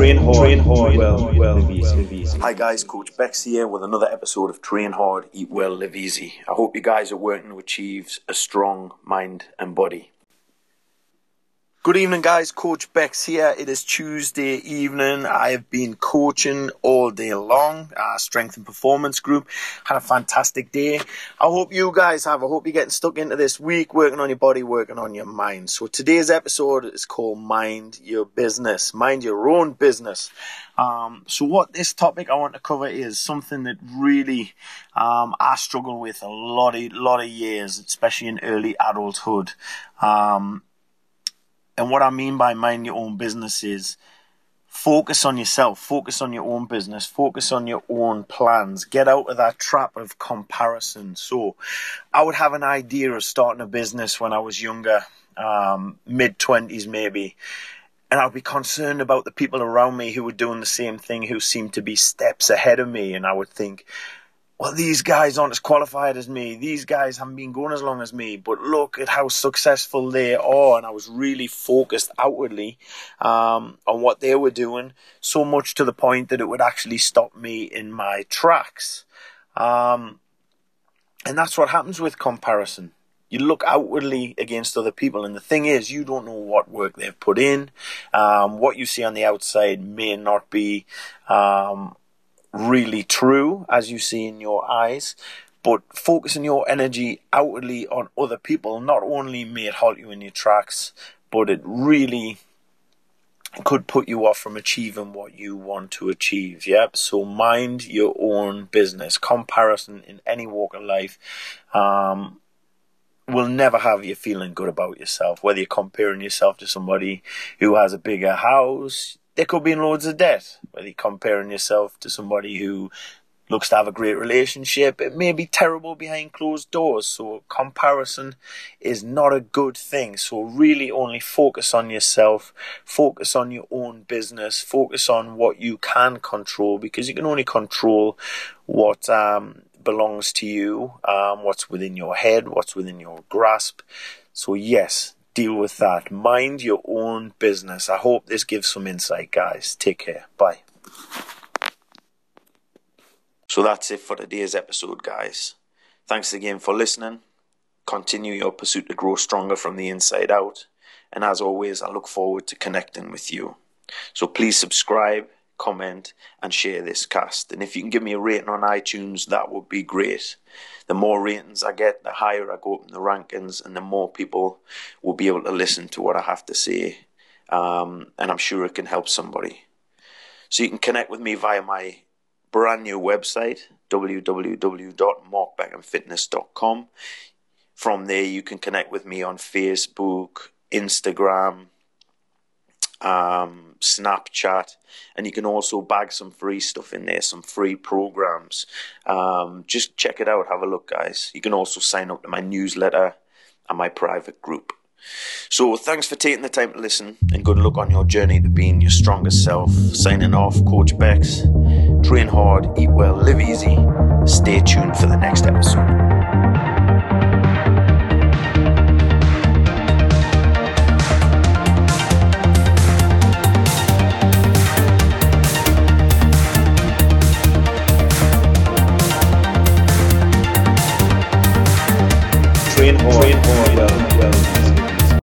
hard, train hard, well, well, live easy, live easy. Hi guys, Coach Bex here with another episode of Train Hard, Eat Well, Live Easy. I hope you guys are working to achieve a strong mind and body. Good evening, guys. Coach Bex here. It is Tuesday evening. I have been coaching all day long. Uh, strength and performance group had a fantastic day. I hope you guys have. I hope you're getting stuck into this week, working on your body, working on your mind. So today's episode is called "Mind Your Business." Mind your own business. Um, so what this topic I want to cover is something that really um, I struggle with a lot of lot of years, especially in early adulthood. Um, and what I mean by mind your own business is focus on yourself, focus on your own business, focus on your own plans, get out of that trap of comparison. So I would have an idea of starting a business when I was younger, um, mid 20s maybe. And I'd be concerned about the people around me who were doing the same thing, who seemed to be steps ahead of me. And I would think, well, these guys aren't as qualified as me. These guys haven't been going as long as me. But look at how successful they are. And I was really focused outwardly um, on what they were doing, so much to the point that it would actually stop me in my tracks. Um, and that's what happens with comparison. You look outwardly against other people, and the thing is, you don't know what work they've put in. Um, what you see on the outside may not be um, really true as you see in your eyes, but focusing your energy outwardly on other people not only may it halt you in your tracks, but it really could put you off from achieving what you want to achieve. Yep. So mind your own business. Comparison in any walk of life um, will never have you feeling good about yourself. Whether you're comparing yourself to somebody who has a bigger house, they could be in loads of debt. Whether you're comparing yourself to somebody who looks to have a great relationship, it may be terrible behind closed doors. So comparison is not a good thing. So really only focus on yourself, focus on your own business, focus on what you can control because you can only control what um, belongs to you, um, what's within your head, what's within your grasp. So yes, deal with that. Mind your own business. I hope this gives some insight, guys. Take care. Bye. So that's it for today's episode, guys. Thanks again for listening. Continue your pursuit to grow stronger from the inside out. And as always, I look forward to connecting with you. So please subscribe, comment, and share this cast. And if you can give me a rating on iTunes, that would be great the more ratings I get, the higher I go up in the rankings, and the more people will be able to listen to what I have to say. Um, and I'm sure it can help somebody. So you can connect with me via my brand new website, www.markbeckhamfitness.com. From there, you can connect with me on Facebook, Instagram, um, Snapchat, and you can also bag some free stuff in there, some free programs. Um, just check it out, have a look, guys. You can also sign up to my newsletter and my private group. So, thanks for taking the time to listen, and good luck on your journey to being your strongest self. Signing off, Coach Bex. Train hard, eat well, live easy. Stay tuned for the next episode.